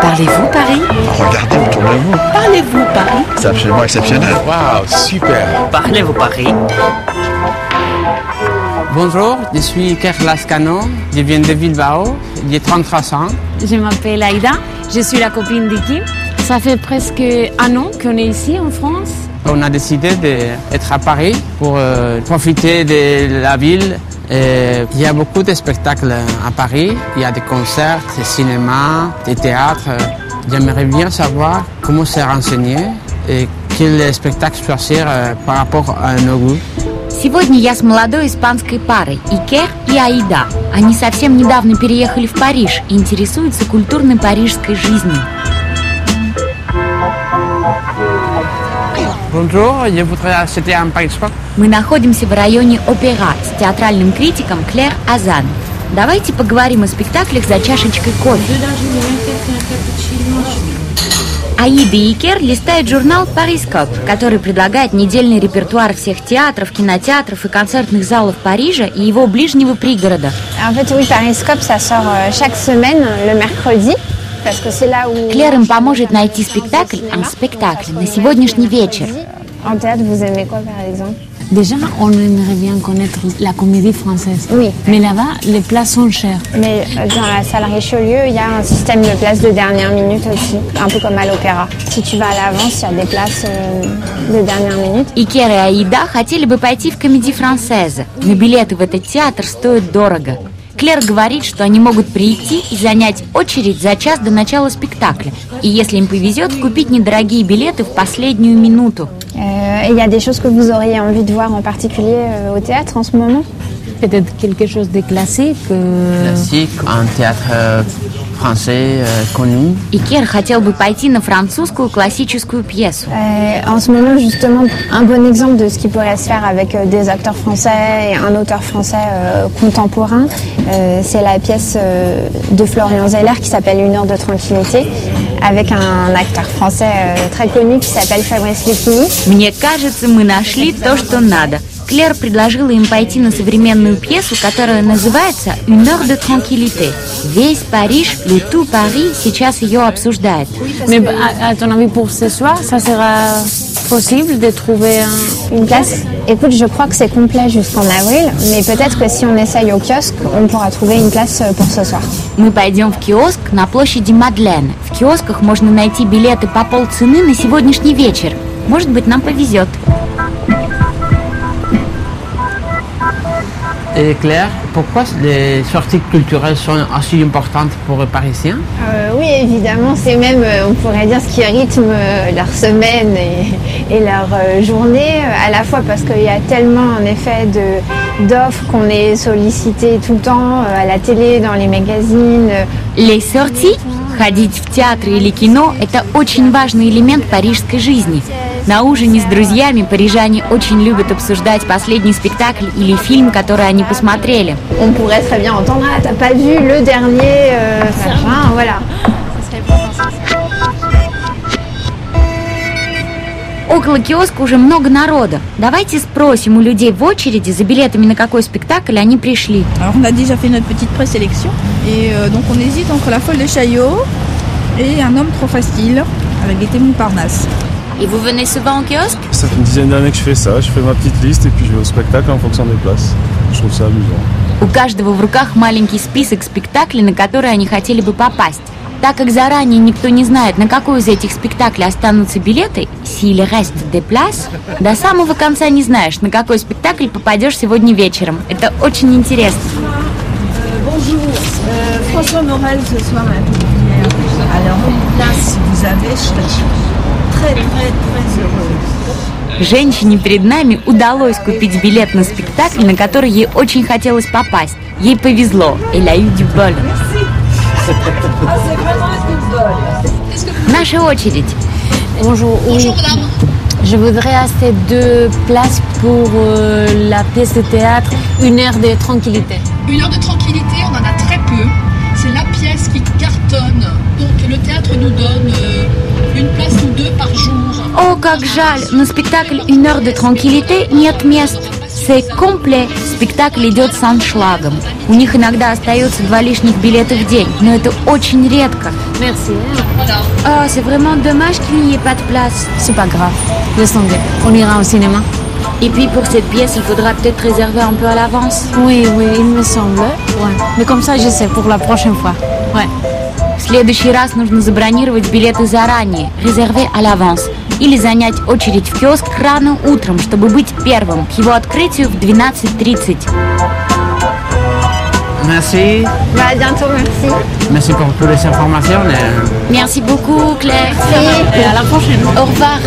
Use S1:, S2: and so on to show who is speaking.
S1: Parlez-vous Paris
S2: Regardez autour de vous.
S1: Parlez-vous Paris
S2: C'est absolument exceptionnel.
S3: Waouh, super
S1: Parlez-vous Paris
S4: Bonjour, je suis Kerr Lascano, je viens de Bilbao, j'ai 33 ans.
S5: Je m'appelle Aïda, je suis la copine de Kim. Ça fait presque un an qu'on est ici en France.
S4: On a décidé d'être à Paris pour euh, profiter de la ville. Et il y a beaucoup de spectacles à Paris, il y a des concerts, des cinémas, des théâtres. J'aimerais bien savoir comment se renseigner et quel spectacle choisir euh, par rapport à nos goûts.
S5: Сегодня я с молодой испанской парой Икер и Аида. Они совсем недавно переехали в Париж и интересуются культурной парижской жизнью. Мы находимся в районе Опера с театральным критиком Клэр Азан. Давайте поговорим о спектаклях за чашечкой кофе. Аида и Икер листают журнал «Парископ», который предлагает недельный репертуар всех театров, кинотеатров и концертных залов Парижа и его ближнего пригорода.
S6: En fait, oui, Pariscope, ça sort euh, chaque semaine, le mercredi, parce que c'est là où...
S5: Клэр им поможет найти спектакль, а спектакль на сегодняшний вечер.
S6: En théâtre, vous aimez quoi, par exemple
S7: Déjà, on aimerait bien connaître la comédie française.
S6: Oui.
S7: Mais là-bas, les places sont chères.
S6: Mais euh, dans la salle Richelieu, il y a un système de places de dernière minute aussi, un peu comme à l'opéra. Si tu vas à l'avance, il y a des places euh, de dernière minute.
S5: Икер и Аида хотели бы пойти в комедий францезе, но билеты в этот театр стоят дорого. Клэр говорит, что они могут прийти и занять очередь за час до начала спектакля. И если им повезет, купить недорогие билеты в последнюю минуту.
S6: Euh, il y a des choses que vous auriez envie de voir en particulier euh, au théâtre en ce moment
S7: Peut-être quelque chose de classique. euh,
S4: Classique, un théâtre euh, français euh, connu.
S5: Икер хотел бы пойти на французскую классическую пьесу.
S6: Euh, En ce moment, justement, un bon exemple de ce qui pourrait se faire avec euh, des acteurs français et un auteur français euh, contemporain, euh, c'est la pièce euh, de Florian Zeller qui s'appelle Une heure de tranquillité, avec un acteur français euh, très connu qui s'appelle Fabrice Lucchini.
S5: Мне кажется, мы нашли то, что надо. Клэр предложила им пойти на современную пьесу, которая называется «Une heure de tranquillité». Весь Париж, le tout Paris, сейчас ее обсуждает.
S7: Mais à, à ton avis, pour ce soir, ça sera possible de trouver un...
S6: Une place Écoute, je crois que c'est complet jusqu'en avril, mais peut-être que si on essaye au kiosque, on pourra trouver une place euh, pour ce soir.
S5: Мы пойдем в киоск на площади Мадлен. В киосках можно найти билеты по полцены на сегодняшний вечер. Может быть, нам повезет.
S4: Et Claire, pourquoi les sorties culturelles sont aussi importantes pour les Parisiens
S6: Euh, oui, évidemment, c'est même, euh, on pourrait dire, ce qui rythme euh, leur semaine et, et leur euh, journée, euh, à la fois parce qu'il y a tellement, en effet, de- d'offres qu'on est sollicité tout le temps, euh, à la télé, dans les magazines. euh,
S5: Les sorties, ходить в театр или кино – это очень важный элемент парижской жизни. На ужине с друзьями парижане очень любят обсуждать последний спектакль или фильм, который они посмотрели.
S6: ah, euh.
S5: Около киоска уже много народа. Давайте спросим у людей в очереди за билетами на какой спектакль они пришли.
S8: Alors on a déjà fait notre petite présélection et euh, donc on hésite entre la folle de Chaillot et un homme trop facile avec les témoins Parnasse.
S5: Et vous venez souvent au kiosque
S9: Ça fait une dizaine d'années que je fais ça. Je fais ma petite liste et puis je vais au spectacle en fonction des places. Je trouve ça amusant.
S5: У каждого в руках маленький список спектаклей, на которые они хотели бы попасть. Так как заранее никто не знает, на какой из этих спектаклей останутся билеты, s'il reste des places, до самого конца не знаешь, на какой спектакль попадешь сегодня вечером. Это очень интересно.
S8: Bonjour, François Morel ce soir. Alors place si vous avez, je serais très très très heureuse.
S5: Женщине перед нами удалось купить билет на спектакль, на который ей очень хотелось попасть. Ей повезло. Du bol. Наша очередь.
S7: Bonjour, oui. Je voudrais acheter deux places pour euh, la pièce de théâtre Une heure de tranquillité.
S10: Une heure de tranquillité, on en a très peu. C'est la pièce qui cartonne. Donc le théâtre nous donne euh, une place ou deux par jour.
S5: О, как жаль, на спектакль «Une heure de tranquillité» нет мест. C'est complet. Спектакль идет с аншлагом. У них иногда остается два лишних билета в день, но это очень редко.
S7: Merci.
S5: Oh, c'est vraiment dommage qu'il n'y ait pas de place.
S7: C'est pas grave. Laisse tomber. On ira au cinéma.
S5: Et puis pour cette pièce, il faudra peut-être réserver un peu à l'avance.
S7: Oui, oui, il me semble. Ouais. Mais comme ça, je sais pour la prochaine fois. Ouais.
S5: В следующий раз нужно забронировать билеты заранее, резерве à l'avance, или занять очередь в киоск рано утром, чтобы быть первым к его открытию в 12.30.
S4: Merci.
S6: Bah, bientôt, merci.
S4: Merci pour toutes les informations. et-
S5: Merci beaucoup, Claire.
S7: Et à la prochaine.
S5: Au revoir.